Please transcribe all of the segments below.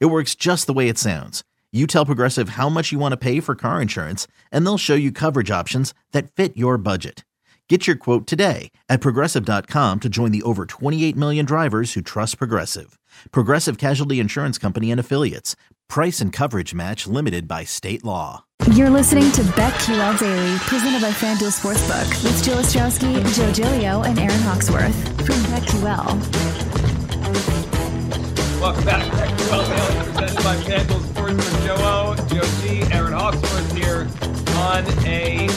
It works just the way it sounds. You tell Progressive how much you want to pay for car insurance, and they'll show you coverage options that fit your budget. Get your quote today at progressive.com to join the over 28 million drivers who trust Progressive. Progressive Casualty Insurance Company and Affiliates. Price and coverage match limited by state law. You're listening to BetQL Daily, presented by FanDuel Sportsbook, with Jill Ostrowski, Joe Gilio, and Aaron Hawksworth from BetQL. Welcome back to BetQL Daily, presented by FanDuel Sportsbook. Joe O, Joe G, Aaron Hawksworth here on a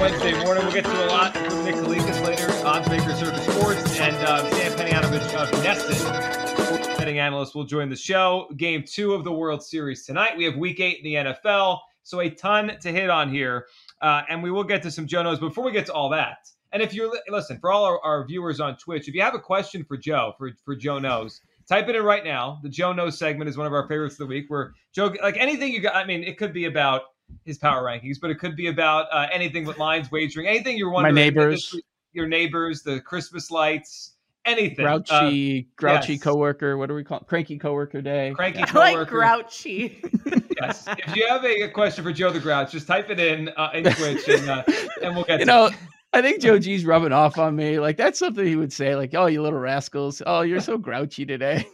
Wednesday morning. We'll get to a lot from Nick Kalikas later, odds maker Circa Sports, and uh, Sam Panayotovich of Nesson, betting analyst, will join the show. Game two of the World Series tonight. We have Week Eight in the NFL, so a ton to hit on here, uh, and we will get to some Joe knows. Before we get to all that, and if you're listen for all our, our viewers on Twitch, if you have a question for Joe for for Joe knows. Type it in right now. The Joe knows segment is one of our favorites of the week. Where Joe, like anything you got, I mean, it could be about his power rankings, but it could be about uh, anything with lines wagering, anything you're wondering. My neighbors, your neighbors, the Christmas lights, anything. Grouchy, uh, grouchy yes. coworker. What do we call it? cranky coworker day? Cranky I coworker. like grouchy. yes. If you have a, a, question for Joe the Grouch, just type it in uh, in Twitch, and uh, and we'll get. You know. It. I think Joe G's rubbing off on me. Like that's something he would say. Like, "Oh, you little rascals! Oh, you're so grouchy today."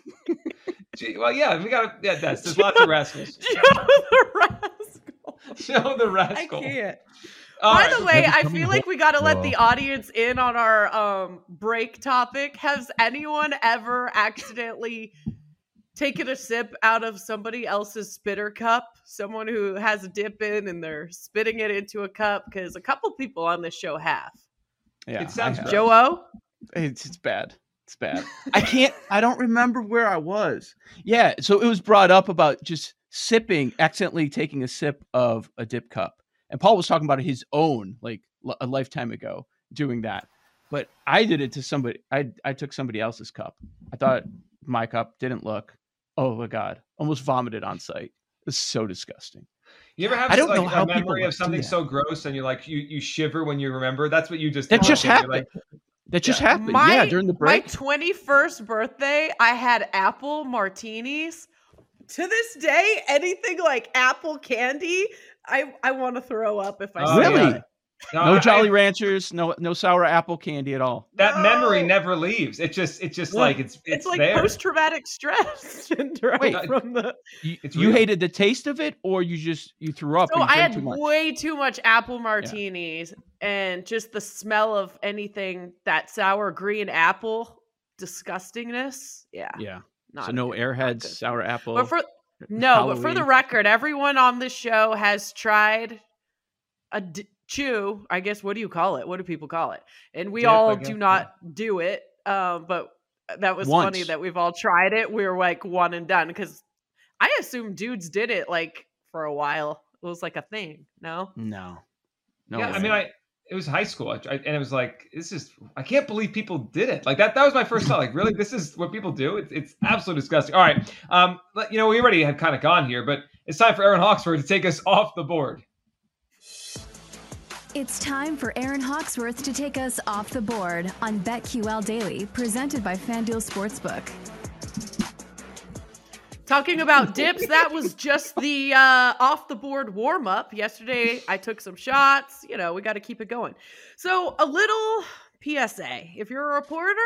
well, yeah, we got yeah. That's there's lots of rascals. Joe the rascal. Joe the rascal. I can't. All By right. the way, I feel like we got to let the audience in on our um, break topic. Has anyone ever accidentally taken a sip out of somebody else's spitter cup? Someone who has a dip in and they're spitting it into a cup? Because a couple people on this show have. Yeah, it sounds Joe O. It's, it's bad. It's bad. I can't. I don't remember where I was. Yeah, so it was brought up about just sipping, accidentally taking a sip of a dip cup, and Paul was talking about his own, like a lifetime ago, doing that. But I did it to somebody. I I took somebody else's cup. I thought my cup didn't look. Oh my god! Almost vomited on site. It's so disgusting. You ever have I don't like, know how a memory of something so gross and you're like you you shiver when you remember? That's what you just that just happened. Like, that just Yeah. happened. My- yeah, during the break. My 21st birthday, I had apple martinis. To this day, anything like apple candy, I I want to throw up if I Oh, see really? it. No, no I- Jolly I- Ranchers. No no sour apple candy at all. that memory never leaves. It just it's just Yeah. like it's it's, It's, like there. post traumatic stress syndrome Wait. from the. You, you hated the taste of it, or you just you threw up. So you I had too way too much apple martinis, and just the smell of anything that sour green apple disgustingness. Yeah, Yeah. not so no good- airheads, good. sour apple. But for no, but for the record, everyone on this show has tried a d- chew. I guess what do you call it? What do people call it? And we Dip, all guess, do yeah. not do it. Um, but that was funny that we've all tried it. We were like one and done because I assume dudes did it like for a while. It was like a thing. No, no, no. yeah, I mean, I it was high school, I, I- and it was like this is I can't believe people did it. Like that. That was my first thought. Like, really, this is what people do? It's it's absolutely disgusting. All right, um, you know, we already have kind of gone here, but it's time for Aaron Hawksworth to take us off the board. It's time for Aaron Hawksworth to take us off the board on BetQL Daily, presented by FanDuel Sportsbook. Talking about dips, that was just the uh, off the board warm up. Yesterday, I took some shots. You know, we got to keep it going. So, a little PSA if you're a reporter,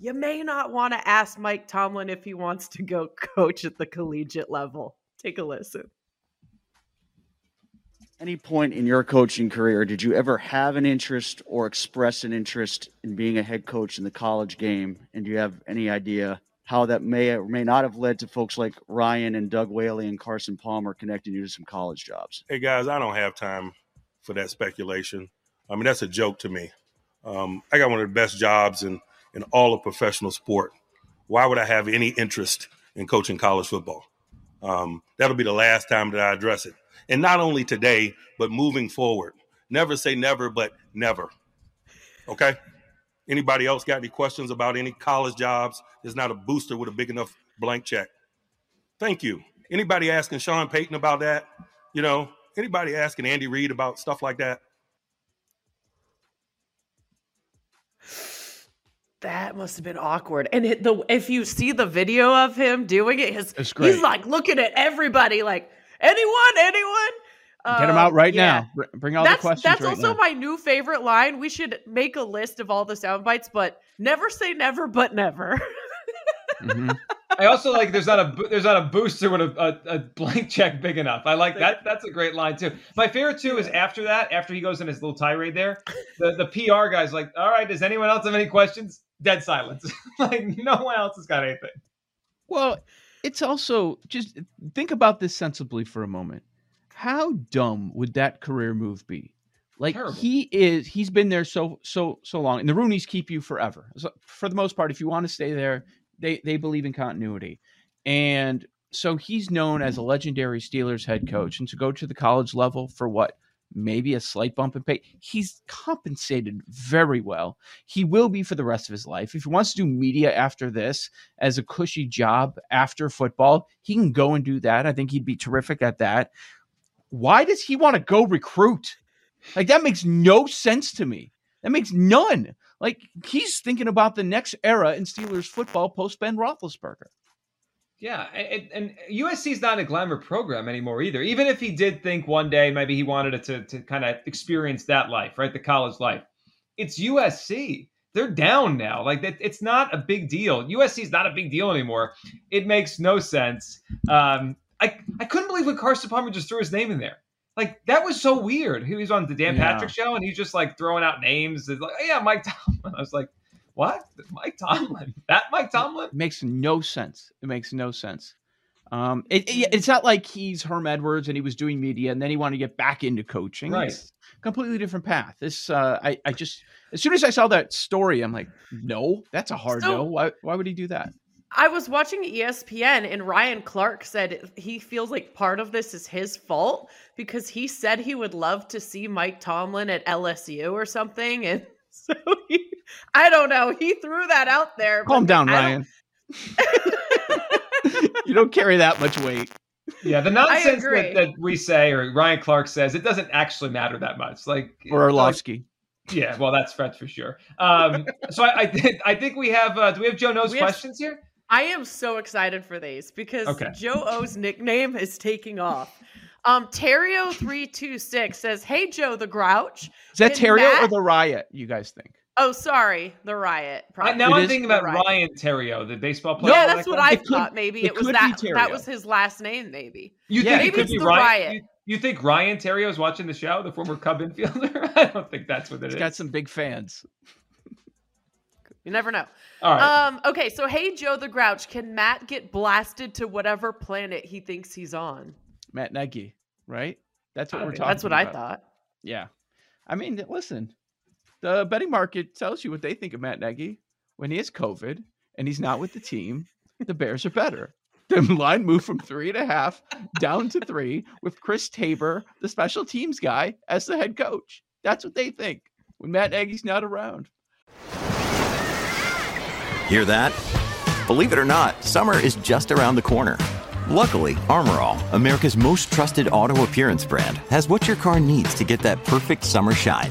you may not want to ask Mike Tomlin if he wants to go coach at the collegiate level. Take a listen. Any point in your coaching career, did you ever have an interest or express an interest in being a head coach in the college game? And do you have any idea how that may or may not have led to folks like Ryan and Doug Whaley and Carson Palmer connecting you to some college jobs? Hey guys, I don't have time for that speculation. I mean, that's a joke to me. Um, I got one of the best jobs in in all of professional sport. Why would I have any interest in coaching college football? Um, that'll be the last time that I address it. And not only today, but moving forward. Never say never, but never. Okay? Anybody else got any questions about any college jobs? There's not a booster with a big enough blank check. Thank you. Anybody asking Sean Payton about that? You know, anybody asking Andy Reid about stuff like that? That must have been awkward. And it, the if you see the video of him doing it, his he's like looking at everybody like anyone, anyone. Get them out um, right yeah. now. Bring all that's, the questions. That's right also now. my new favorite line. We should make a list of all the sound bites, but never say never, but never. mm-hmm. I also like there's not a there's not a booster with a, a, a, blank check big enough. I like that. That's a great line too. My favorite too is after that, after he goes in his little tirade there, the the PR guy's like, "All right, does anyone else have any questions?" Dead silence. like no one else has got anything. Well, it's also just think about this sensibly for a moment how dumb would that career move be? Like Terrible. he is, he's been there so so so long, and the Rooneys keep you forever. So for the most part, if you want to stay there, they they believe in continuity, and so he's known as a legendary Steelers head coach. And to go to the college level for what maybe a slight bump in pay, he's compensated very well. He will be for the rest of his life. If he wants to do media after this as a cushy job after football, he can go and do that. I think he'd be terrific at that why does he want to go recruit? Like that makes no sense to me. That makes none. Like he's thinking about the next era in Steelers football post Ben Roethlisberger. Yeah, and, and USC is not a glamour program anymore either. Even if he did think one day maybe he wanted to to kind of experience that life, right, the college life, it's USC. They're down now. Like that, it's not a big deal. USC is not a big deal anymore. It makes no sense. Um, I I couldn't believe when Carson Palmer just threw his name in there. Like that was so weird. He was on the Dan yeah. Patrick show and he's just like throwing out names. It's like, oh, yeah, Mike Tomlin. I was like, what? Mike Tomlin? That Mike Tomlin? It makes no sense. It makes no sense. Um, it, it, it's not like he's Herm Edwards and he was doing media and then he wanted to get back into coaching. Right. It's completely different path. This, uh, I, I just, as soon as I saw that story, I'm like, no, that's a hard so, no. Why, why would he do that? I was watching ESPN and Ryan Clark said he feels like part of this is his fault because he said he would love to see Mike Tomlin at LSU or something. And so he, I don't know, he threw that out there. Calm down, Ryan. you don't carry that much weight. Yeah, the nonsense that, that, we say or Ryan Clark says, it doesn't actually matter that much. Like or Orlovsky. Like, yeah, well, that's Fred for sure. Um, so I, I, th- I think we have. Uh, do we have Joe knows questions here? I am so excited for these because okay. Joe O's nickname is taking off. Um, Terrio326 says, Hey, Joe the Grouch. Is that Terrio Matt... or the Riot, you guys think? Oh, sorry, the Riot. I, now it I'm thinking about Riot. Ryan Theriot, the baseball player. Yeah, that's what I it thought. Could, maybe it, it was that. That was his last name. Maybe. You yeah, think maybe it's the Ryan, Riot? You, you, think Ryan Theriot is watching the show, the former Cub infielder? I don't think that's what it He's is. got some big fans. You never know. All right. Um, okay, so hey Joe the Grouch, can Matt get blasted to whatever planet he thinks he's on? Matt Nagy, right? That's what we're talking That's what about. I thought. Yeah. I mean, listen, the betting market tells you what they think of Matt Nagy. When he has COVID and he's not with the team, the Bears are better. The line moved from three and a half down to three with Chris Tabor, the special teams guy, as the head coach. That's what they think when Matt Nagy's not around. Hear that? Believe it or not, summer is just around the corner. Luckily, Armor All, America's most trusted auto appearance brand, has what your car needs to get that perfect summer shine.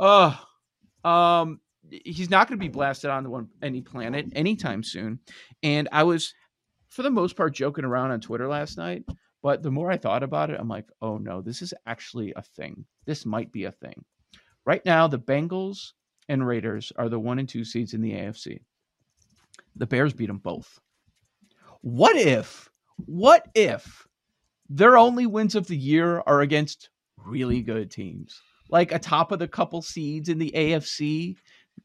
Uh, um, he's not going to be blasted on one any planet anytime soon. And I was, for the most part, joking around on Twitter last night. But the more I thought about it, I'm like, oh no, this is actually a thing. This might be a thing. Right now, the Bengals and Raiders are the one and two seeds in the AFC. The Bears beat them both. What if, what if their only wins of the year are against really good teams? Like a top of the couple seeds in the AFC.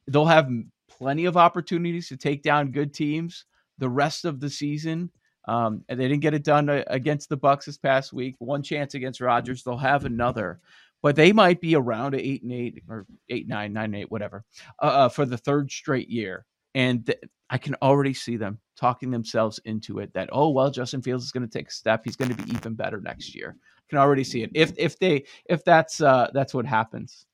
They'll have plenty of opportunities to take down good teams the rest of the season. Um, and they didn't get it done uh, against the Bucks this past week. One chance against Rodgers, they'll have another, but they might be around eight and eight or eight nine nine eight whatever uh, uh, for the third straight year. And th- I can already see them talking themselves into it that oh well, Justin Fields is going to take a step. He's going to be even better next year. I can already see it if if they if that's uh, that's what happens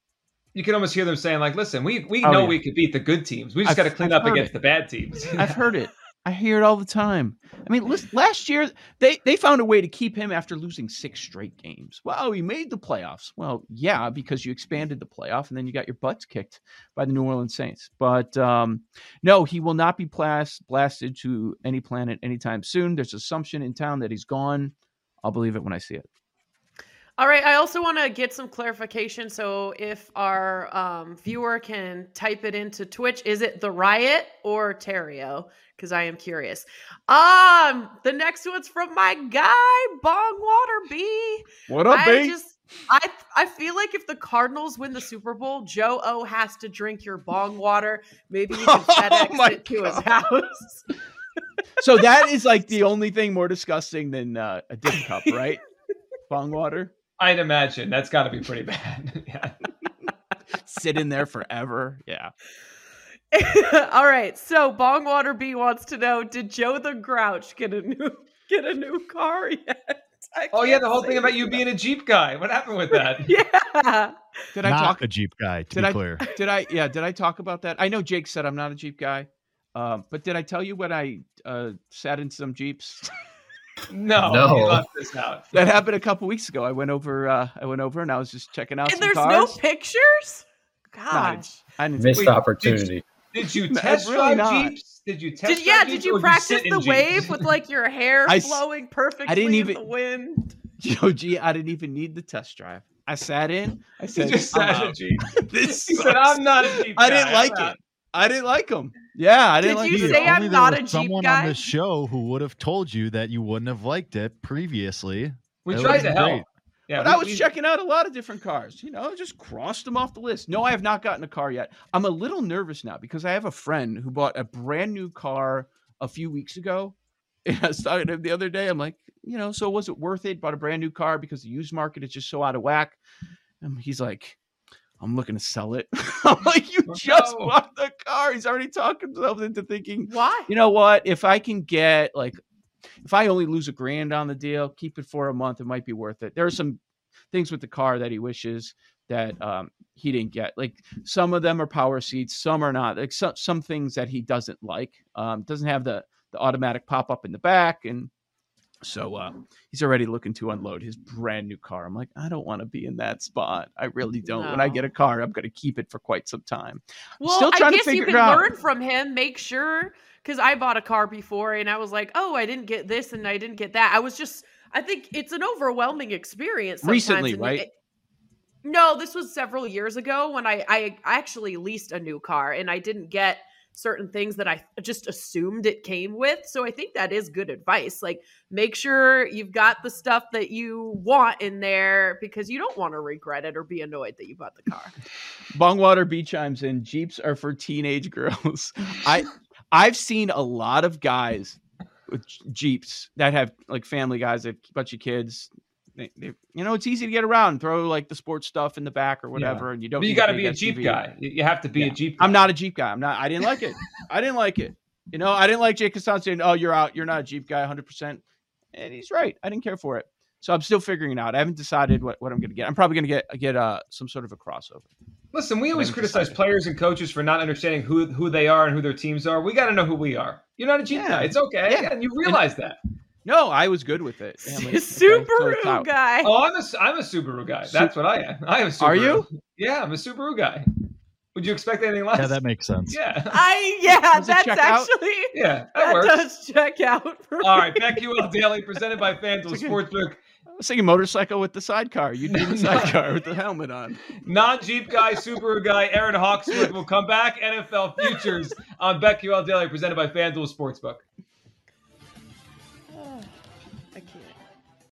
you can almost hear them saying like listen we we oh, know yeah. we could beat the good teams we just got to clean I've up against it. the bad teams i've heard it I hear it all the time. I mean, last year they they found a way to keep him after losing six straight games. Well, he made the playoffs. Well, yeah, because you expanded the playoff and then you got your butts kicked by the New Orleans Saints. But um, no, he will not be blast, blasted to any planet anytime soon. There's assumption in town that he's gone. I'll believe it when I see it. All right. I also want to get some clarification. So, if our um, viewer can type it into Twitch, is it the riot or Terrio? Because I am curious. Um, the next one's from my guy, Bong Water B. What up, I B? Just, I I feel like if the Cardinals win the Super Bowl, Joe O has to drink your bong water. Maybe you can FedEx oh it to his house. so that is like the only thing more disgusting than uh, a dip cup, right? bong water. I'd imagine that's got to be pretty bad. yeah. Sit in there forever. Yeah. All right. So Bongwater B wants to know: Did Joe the Grouch get a new get a new car yet? Oh yeah, the whole thing about you being a Jeep guy. What happened with that? yeah. Did I not talk a Jeep guy? To did be I, clear. Did I? Yeah. Did I talk about that? I know Jake said I'm not a Jeep guy, um, but did I tell you when I uh, sat in some Jeeps? No, no. That happened a couple weeks ago. I went over. Uh, I went over and I was just checking out. And there's cars. no pictures. Gosh, no, I, didn't, missed wait, opportunity. Did you test really drive not. Jeeps? Did you test? Did, yeah, did you practice the wave with like your hair I, flowing perfectly I didn't even, in the wind? Yo, gee, I didn't even need the test drive. I sat in. I said, you just sat in a Jeep. this he said, "I'm not a Jeep." I didn't like it. I didn't like them. Yeah, I didn't. Did like. you it. say I'm not a Jeep someone guy? on this show who would have told you that you wouldn't have liked it previously. We tried to help. Yeah, but we, I was we, checking out a lot of different cars. You know, just crossed them off the list. No, I have not gotten a car yet. I'm a little nervous now because I have a friend who bought a brand new car a few weeks ago. And I was talking to him the other day. I'm like, you know, so was it worth it? Bought a brand new car because the used market is just so out of whack. And he's like, I'm looking to sell it. I'm like, you oh, just no. bought the car. He's already talking himself into thinking, why? You know what? If I can get like if I only lose a grand on the deal, keep it for a month, it might be worth it. There are some things with the car that he wishes that um, he didn't get. Like some of them are power seats, some are not. Like some some things that he doesn't like. Um, doesn't have the the automatic pop up in the back, and so uh, he's already looking to unload his brand new car. I'm like, I don't want to be in that spot. I really don't. No. When I get a car, I'm going to keep it for quite some time. Well, Still trying I guess to figure you can learn from him. Make sure because I bought a car before and I was like, oh, I didn't get this and I didn't get that. I was just, I think it's an overwhelming experience. Recently, right? It, no, this was several years ago when I, I actually leased a new car and I didn't get certain things that I just assumed it came with. So I think that is good advice. Like make sure you've got the stuff that you want in there because you don't want to regret it or be annoyed that you bought the car. Bongwater B chimes in Jeeps are for teenage girls. I I've seen a lot of guys with Jeeps that have like family guys, a bunch of kids. They, they, you know, it's easy to get around. Throw like the sports stuff in the back or whatever, yeah. and you don't. But you got to be a Jeep guy. You have to be yeah. a Jeep. Guy. I'm not a Jeep guy. I'm not. I didn't like it. I didn't like it. You know, I didn't like Jake Castan saying, "Oh, you're out. You're not a Jeep guy, 100." percent And he's right. I didn't care for it. So I'm still figuring it out. I haven't decided what, what I'm going to get. I'm probably going to get get uh, some sort of a crossover. Listen, we always criticize players and coaches for not understanding who who they are and who their teams are. We got to know who we are. You're not a Jeep yeah. guy. It's okay, yeah. and you realize and, that. No, I was good with it. Family. Subaru okay, so guy. Oh, I'm a I'm a Subaru guy. That's what I am. I am. Subaru. Are you? Yeah, I'm a Subaru guy. Would you expect anything less? Yeah, that makes sense. Yeah. I yeah, Does that's check out? actually Yeah, that, that works. does check out. For All me. right, BetQL Daily presented by FanDuel. Sportsbook. I was thinking motorcycle with the sidecar. You'd need a sidecar with the helmet on. Non-Jeep guy, Subaru guy, Aaron Hawksworth will come back. NFL futures on BetQL Daily presented by FanDuel Sportsbook.